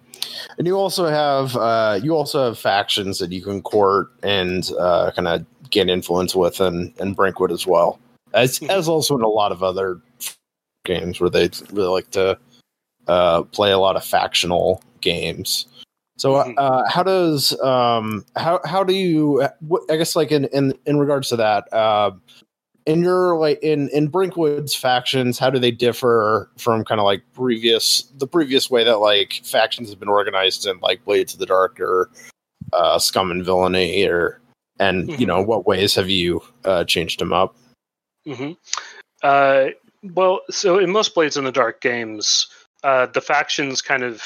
and you also have uh, you also have factions that you can court and uh, kind of get influence with, and and Brinkwood as well, as [LAUGHS] as also in a lot of other games where they really like to uh, play a lot of factional games. So, Mhm. uh, how does um, how how do you? What, I guess like in in in regards to that, uh, in your like in in Brinkwood's factions, how do they differ from kind of like previous the previous way that like factions have been organized in like Blades in the Dark or uh, Scum and Villainy or and you Mhm. know what ways have you uh, changed them up? hmm Uh, well, so in most Blades in the Dark games, uh, the factions kind of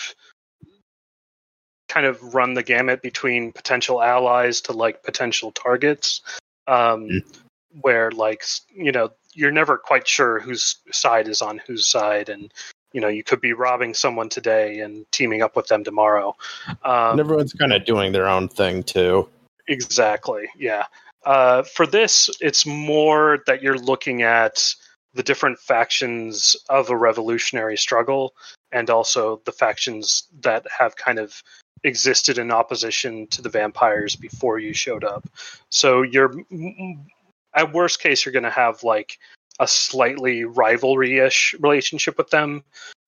kind of run the gamut between potential allies to like potential targets. Um, Mm. Where like you know you're never quite sure whose side is on whose side, and you know you could be robbing someone today and teaming up with them tomorrow. Um, and everyone's kind of doing their own thing too. Exactly. Yeah. Uh, for this, it's more that you're looking at the different factions of a revolutionary struggle and also the factions that have kind of existed in opposition to the vampires before you showed up. So you're, at worst case, you're going to have like a slightly rivalry ish relationship with them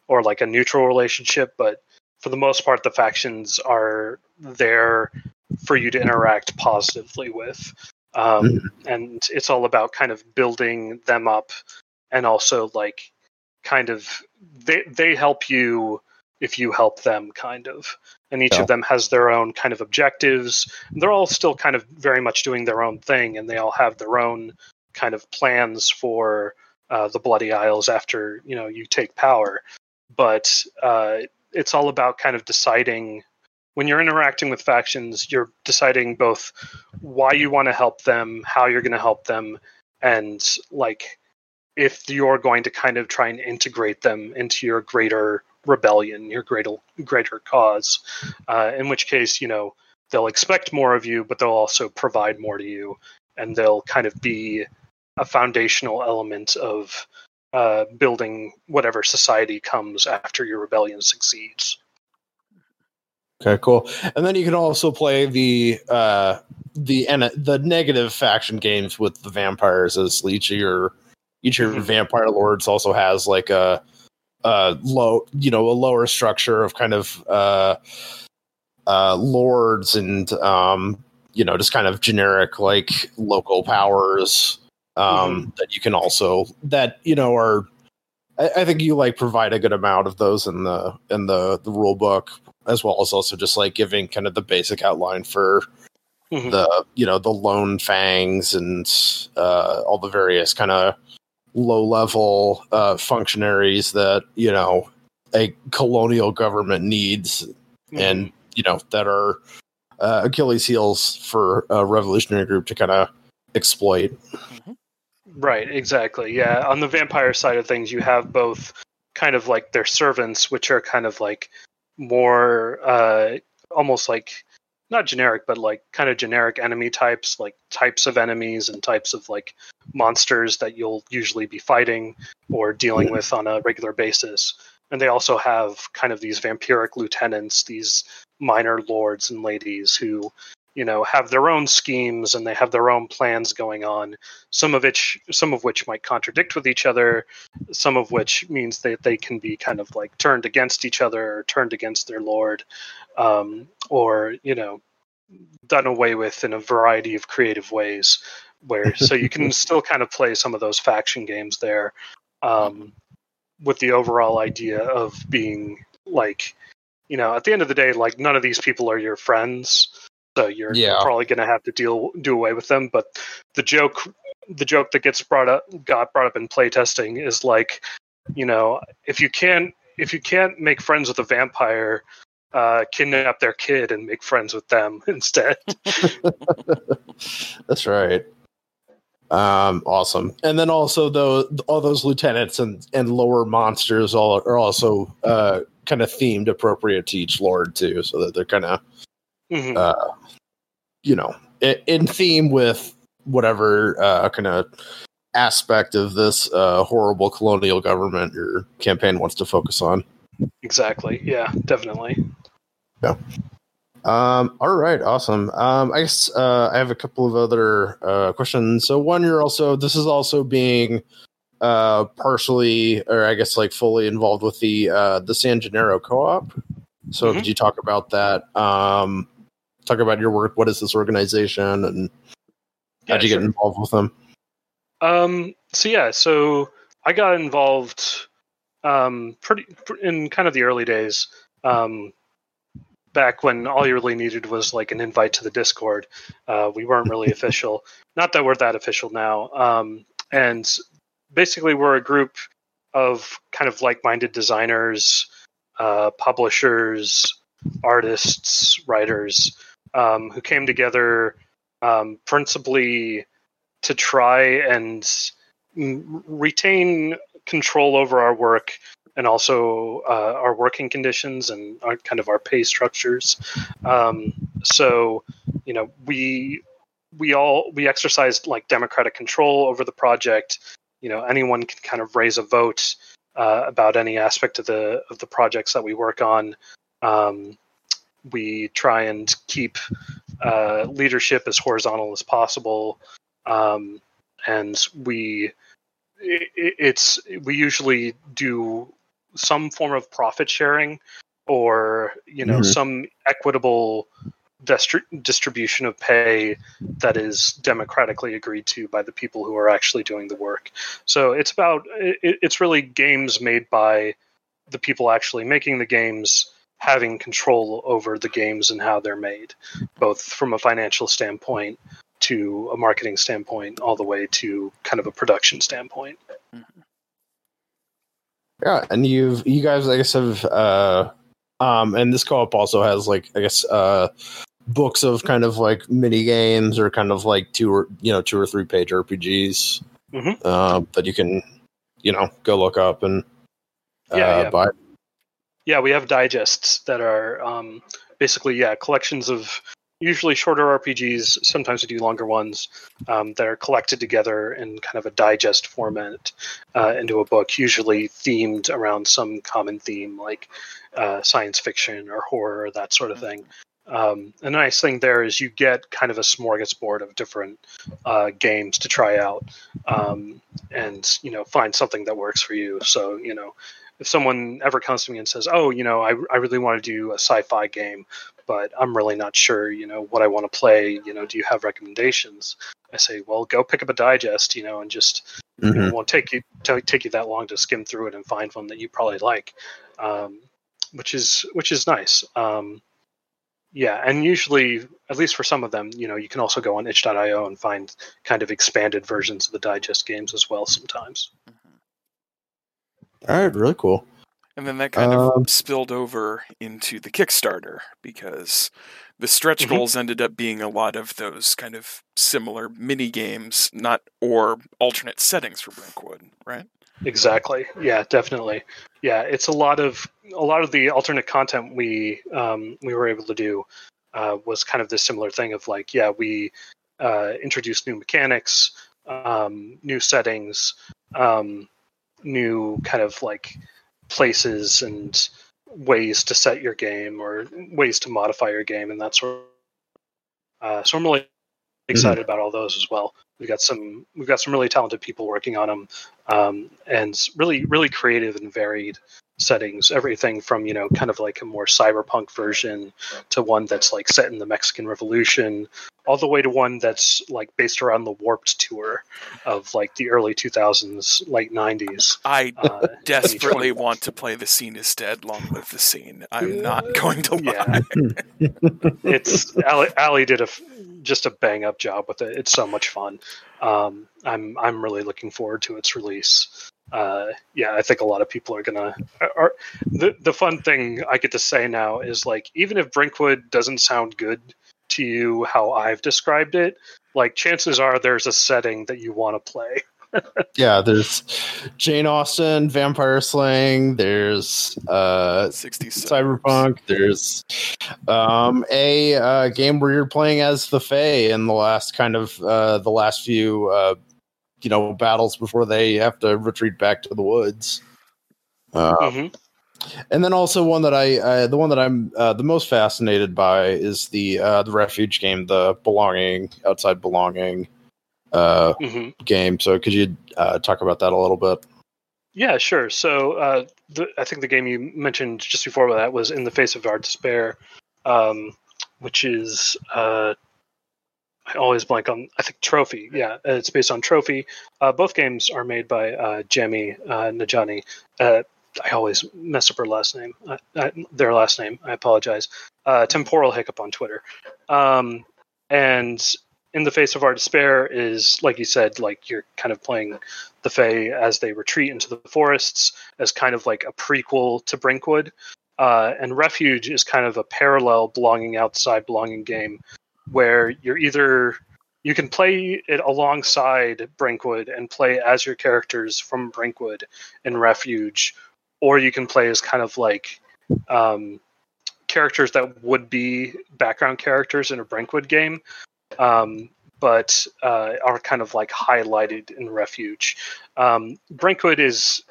or like a neutral relationship. But for the most part, the factions are there for you to interact positively with. Um, and it's all about kind of building them up and also like kind of they they help you if you help them kind of. And each Yeah. of them has their own kind of objectives. They're all still kind of very much doing their own thing and they all have their own kind of plans for uh, the bloody isles after you know you take power. But uh, it's all about kind of deciding when you're interacting with factions you're deciding both why you want to help them how you're going to help them and like if you're going to kind of try and integrate them into your greater rebellion your greater greater cause uh, in which case you know they'll expect more of you but they'll also provide more to you and they'll kind of be a foundational element of uh, building whatever society comes after your rebellion succeeds Okay, cool. And then you can also play the uh the the negative faction games with the vampires as each of your each of your Mhm. vampire lords also has like a uh low you know a lower structure of kind of uh uh lords and um you know just kind of generic like local powers um that you can also that you know are I, I think you like provide a good amount of those in the in the the rule book as well as also just like giving kind of the basic outline for Mhm. the you know the lone fangs and uh, all the various kind of low level uh, functionaries that you know a colonial government needs and you know that are uh, Achilles heels for a revolutionary group to kind of exploit. Right, exactly. Yeah, on the vampire side of things, you have both kind of like their servants, which are kind of like more uh, almost like not generic, but like kind of generic enemy types, like types of enemies and types of like monsters that you'll usually be fighting or dealing with on a regular basis. And they also have kind of these vampiric lieutenants, these minor lords and ladies who, you know, have their own schemes and they have their own plans going on some of which some of which might contradict with each other some of which means that they can be kind of like turned against each other or turned against their lord um, or you know done away with in a variety of creative ways where [LAUGHS] so you can still kind of play some of those faction games there um, with the overall idea of being like you know at the end of the day like none of these people are your friends so you're Yeah. probably going to have to deal do away with them but the joke the joke that gets brought up got brought up in playtesting is like you know if you can't if you can't make friends with a vampire uh, kidnap their kid and make friends with them [LAUGHS] instead [LAUGHS] That's right. Um, awesome. And then also though all those lieutenants and, and lower monsters all are also uh, kind of themed appropriate to each lord too, so that they're kind of Mhm. uh, you know in theme with whatever uh, kind of aspect of this uh, horrible colonial government your campaign wants to focus on. exactly yeah definitely Yeah. Um, all right, awesome. Um, I guess uh, I have a couple of other uh, questions. So, one, you're also this is also being uh, partially, or I guess like fully involved with the uh, the San Gennaro co-op. So Mhm. could you talk about that? Um, talk about your work. What is this organization, and Yeah, how'd you sure. get involved with them? Um, so yeah, so I got involved um, pretty in kind of the early days, um, back when all you really needed was like an invite to the Discord. Uh, we weren't really [LAUGHS] official. Not that we're that official now. Um, and basically, we're a group of kind of like-minded designers, uh, publishers, artists, writers um, who came together um, principally to try and retain control over our work and also uh, our working conditions and our kind of our pay structures. Um, so, you know, we we all we exercised like democratic control over the project. You know, anyone can kind of raise a vote uh, about any aspect of the of the projects that we work on. Um, we try and keep uh, leadership as horizontal as possible, um, and we i- i- it's we usually do some form of profit sharing or you know Mhm. some equitable distri- distribution of pay that is democratically agreed to by the people who are actually doing the work so it's about it, it's really games made by the people actually making the games having control over the games and how they're made both from a financial standpoint to a marketing standpoint all the way to kind of a production standpoint Yeah, and you've you guys, I guess, have uh, um, and this co-op also has like I guess uh, books of kind of like mini games or kind of like two or you know two or three page RPGs Mhm. uh, that you can you know go look up and uh, Yeah, yeah. buy. Yeah, we have digests that are um, basically yeah collections of usually shorter RPGs. Sometimes we do longer ones um, that are collected together in kind of a digest format uh, into a book, usually themed around some common theme like uh, science fiction or horror or that sort of thing. Um, the nice thing there is you get kind of a smorgasbord of different uh, games to try out, um, and you know find something that works for you. So you know if someone ever comes to me and says, "Oh, you know, I, I really want to do a sci-fi game, but I'm really not sure, you know, what I want to play. You know, do you have recommendations?" I say, "Well, go pick up a digest, you know, and just you know, Mhm. it won't take you ta- take you that long to skim through it and find one that you probably like, um, which is which is nice. Um, yeah, and usually, at least for some of them, you know, you can also go on itch.io and find kind of expanded versions of the digest games as well. Sometimes. All right, really cool. And then that kind Um, of spilled over into the Kickstarter because the stretch Mhm. goals ended up being a lot of those kind of similar mini games, not or alternate settings for Brinkwood, right? Exactly. Yeah, definitely. Yeah, it's a lot of a lot of the alternate content we um, we were able to do uh, was kind of this similar thing of like, yeah, we uh, introduced new mechanics, um, new settings, um, new kind of like places and ways to set your game or ways to modify your game and that sort. Of, uh, so I'm really excited about all those as well. We've got some we've got some really talented people working on them, um, and really really creative and varied settings. Everything from you know kind of like a more cyberpunk version to one that's like set in the Mexican Revolution, all the way to one that's like based around the Warped tour of like the early 2000s, late 90s. I Uh, desperately want to play The Scene is Dead, Long Live the Scene. I'm not going to lie. Yeah. [LAUGHS] it's Ali, Ali did a just a bang up job with it. It's so much fun. Um, I'm I'm really looking forward to its release. Uh, yeah, I think a lot of people are gonna. Are, the the fun thing I get to say now is like even if Brinkwood doesn't sound good to you how I've described it, like chances are there's a setting that you want to play. [LAUGHS] Yeah, there's Jane Austen, Vampire Slaying. There's uh, 67. Cyberpunk. There's um, a uh, game where you're playing as the Fae in the last kind of uh, the last few uh, you know battles before they have to retreat back to the woods. Uh, Mhm. and then also one that I uh, the one that I'm uh, the most fascinated by is the uh, the refuge game, the belonging outside belonging uh, Mhm. game. So could you uh, talk about that a little bit? Yeah, sure. So uh, the, I think the game you mentioned just before that was In the Face of Our Despair, um, which is uh, I always blank on. I think Trophy. Yeah, it's based on Trophy. Uh, both games are made by uh, Jamie uh, Najani. Uh, I always mess up her last name. Uh, uh, their last name. I apologize. Uh, temporal hiccup on Twitter. Um, and in the face of our despair is like you said, like you're kind of playing the Fae as they retreat into the forests as kind of like a prequel to Brinkwood. And Refuge is kind of a parallel belonging outside belonging game where you're either you can play it alongside Brinkwood and play as your characters from Brinkwood in Refuge, or you can play as kind of like um, characters that would be background characters in a Brinkwood game, um, but uh, are kind of like highlighted in Refuge. Um, Brinkwood is,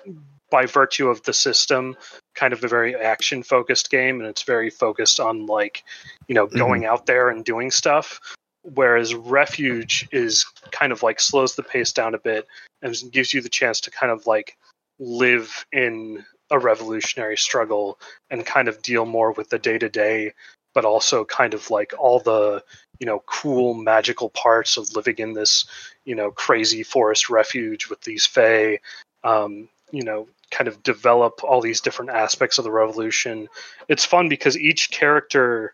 by virtue of the system, kind of a very action focused game, and it's very focused on like, you know, going out there and doing stuff. Whereas Refuge is kind of like slows the pace down a bit and gives you the chance to kind of like live in a revolutionary struggle and kind of deal more with the day to day, but also kind of like all the you know cool magical parts of living in this you know crazy forest refuge with these fae. Um, you know, kind of develop all these different aspects of the revolution. It's fun because each character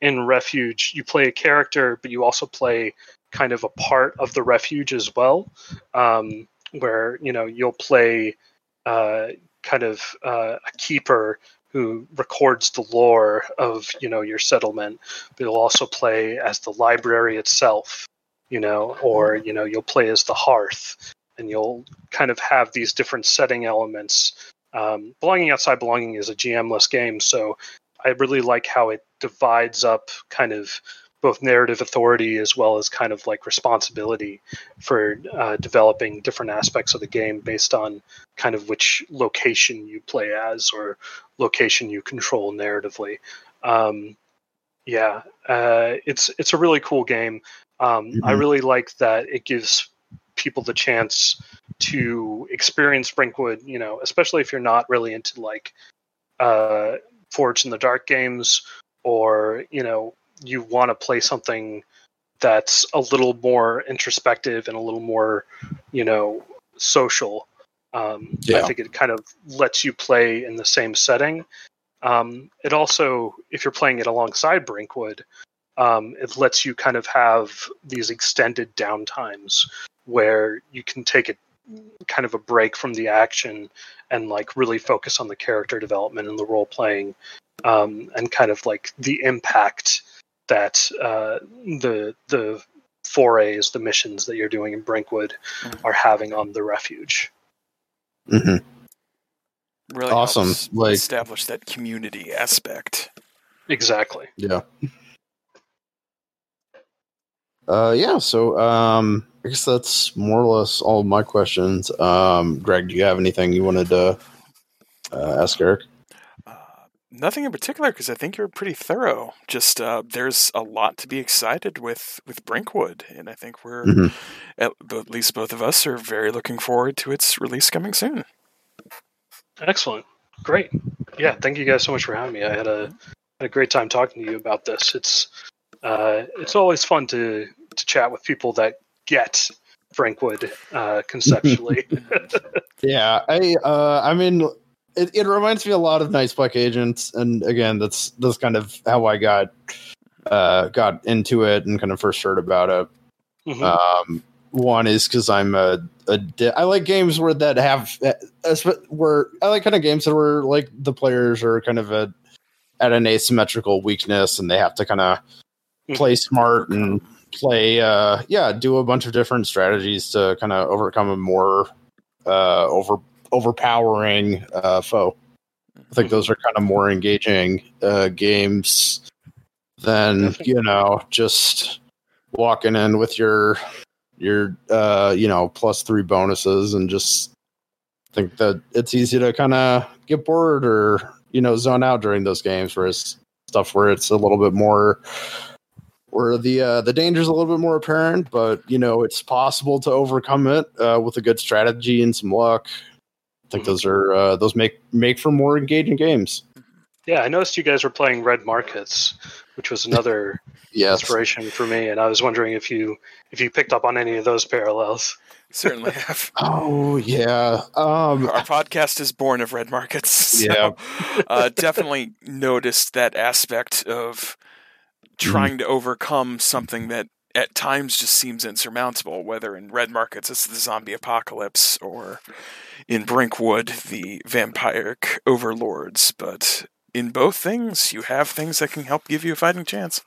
in Refuge, you play a character, but you also play kind of a part of the refuge as well. Um, where you know you'll play uh, kind of uh, a keeper who records the lore of you know your settlement but you'll also play as the library itself you know or you know you'll play as the hearth and you'll kind of have these different setting elements um, belonging outside belonging is a gmless game so i really like how it divides up kind of both narrative authority as well as kind of like responsibility for uh, developing different aspects of the game based on kind of which location you play as or location you control narratively. Um, yeah, uh, it's it's a really cool game. Um, mm-hmm. I really like that it gives people the chance to experience Brinkwood. You know, especially if you're not really into like uh, Forged in the Dark games, or you know, you want to play something that's a little more introspective and a little more, you know, social. Um, yeah. I think it kind of lets you play in the same setting. Um, it also, if you're playing it alongside Brinkwood, um, it lets you kind of have these extended downtimes where you can take it kind of a break from the action and like really focus on the character development and the role playing um, and kind of like the impact that uh, the the forays, the missions that you're doing in Brinkwood, mm-hmm. are having on the refuge. Mm-hmm. Really awesome. Like establish that community aspect. Exactly. Yeah. [LAUGHS] Uh, yeah. So, um, I guess that's more or less all of my questions. Um, Greg, do you have anything you wanted to uh, ask Eric? Nothing in particular, because I think you're pretty thorough. Just uh, there's a lot to be excited with with Brinkwood, and I think we're mm-hmm. at, at least both of us are very looking forward to its release coming soon. Excellent, great, yeah. Thank you guys so much for having me. I had a had a great time talking to you about this. It's uh, it's always fun to to chat with people that get Brinkwood uh, conceptually. [LAUGHS] yeah, I uh, I mean it, it reminds me a lot of Night's Black Agents, and again, that's that's kind of how I got uh, got into it and kind of first heard about it. Mm-hmm. Um, one is because I'm a, a I like games where that have uh, where I like kind of games that were like the players are kind of a at an asymmetrical weakness and they have to kind of mm-hmm. play smart and play uh yeah do a bunch of different strategies to kind of overcome a more uh over overpowering uh, foe. I think those are kind of more engaging uh, games than you know just walking in with your your uh, you know plus three bonuses and just think that it's easy to kind of get bored or you know zone out during those games. Whereas stuff where it's a little bit more where the uh, the danger is a little bit more apparent, but you know it's possible to overcome it uh, with a good strategy and some luck I think those are uh, those make make for more engaging games. Yeah, I noticed you guys were playing Red Markets, which was another [LAUGHS] Yes. inspiration for me, and I was wondering if you if you picked up on any of those parallels. Certainly [LAUGHS] have. Oh yeah. Um, Our podcast is born of red markets. [LAUGHS] So, Yeah. uh, definitely noticed that aspect of Mm-hmm. trying to overcome something that at times just seems insurmountable, whether in red markets it's the zombie apocalypse or in Brinkwood the vampiric overlords. But in both things, you have things that can help give you a fighting chance.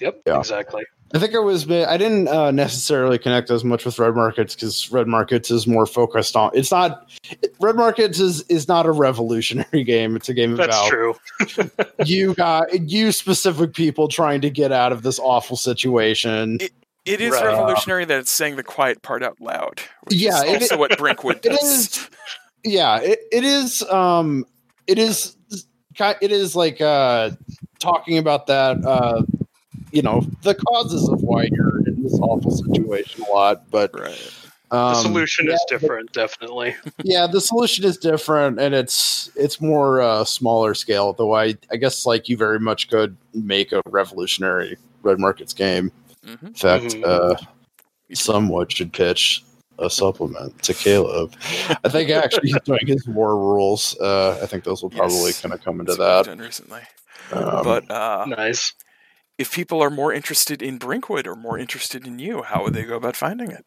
Yep, Yeah. exactly. I think I was. I didn't uh, necessarily connect as much with Red Markets because Red Markets is more focused on. It's not. Red Markets is is not a revolutionary [LAUGHS] game. It's a game That's about true. [LAUGHS] you got you specific people trying to get out of this awful situation. It is Right. revolutionary that it's saying the quiet part out loud. Which Yeah, [LAUGHS] is it- what Brinkwood it does. is- yeah, it, it is. Um, it is. It is like uh, talking about that. Uh, you know the causes of why you're in this awful situation a lot, but Right. um, The solution yeah, is different, definitely. [LAUGHS] yeah the solution is different and it's it's more uh smaller scale though i i guess like you very much could make a revolutionary red markets game hmm in fact Mhm. uh somewhat should pitch a supplement to caleb i think actually he's doing his war rules uh i think those will probably Yes. kind of come into That's that done recently. um, but uh, Nice. If people are more interested in Brinkwood or more interested in you, how would they go about finding it?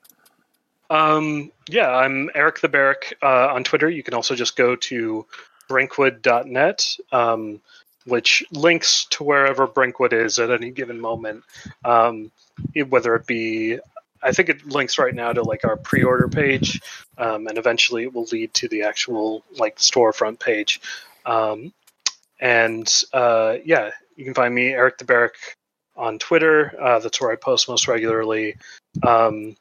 Um, yeah, I'm Eric the Barrack uh, on Twitter. You can also just go to brinkwood.net, um, which links to wherever Brinkwood is at any given moment. Um, it- whether it be, I think it links right now to like our pre-order page, um, and eventually it will lead to the actual like storefront page. Um, and uh, yeah, you can find me Eric the Barrack on Twitter. Uh, that's where I post most regularly. Um,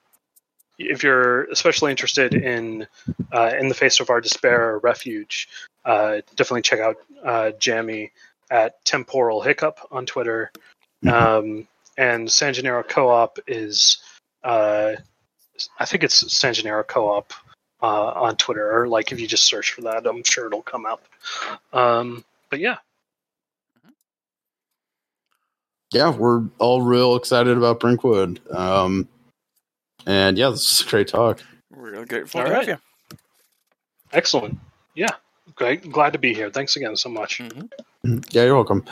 if you're especially interested in uh, in the face of our despair or refuge, uh, definitely check out uh, Jammy at Temporal Hiccup on Twitter. Mhm. Um, and San Gennaro Co-op is, uh, I think it's San Gennaro Co-op uh, on Twitter. Or like if you just search for that, I'm sure it'll come up. Um, but yeah, yeah we're all real excited about brinkwood um and yeah this is a great talk We're really grateful All to have right. you. excellent. Yeah, great. Glad to be here. Thanks again so much. hmm Yeah, you're welcome.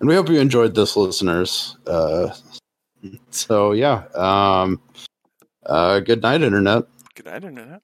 And we hope you enjoyed this, listeners. Uh, [LAUGHS] so, yeah. Um, uh, good night, Internet. Good night, Internet.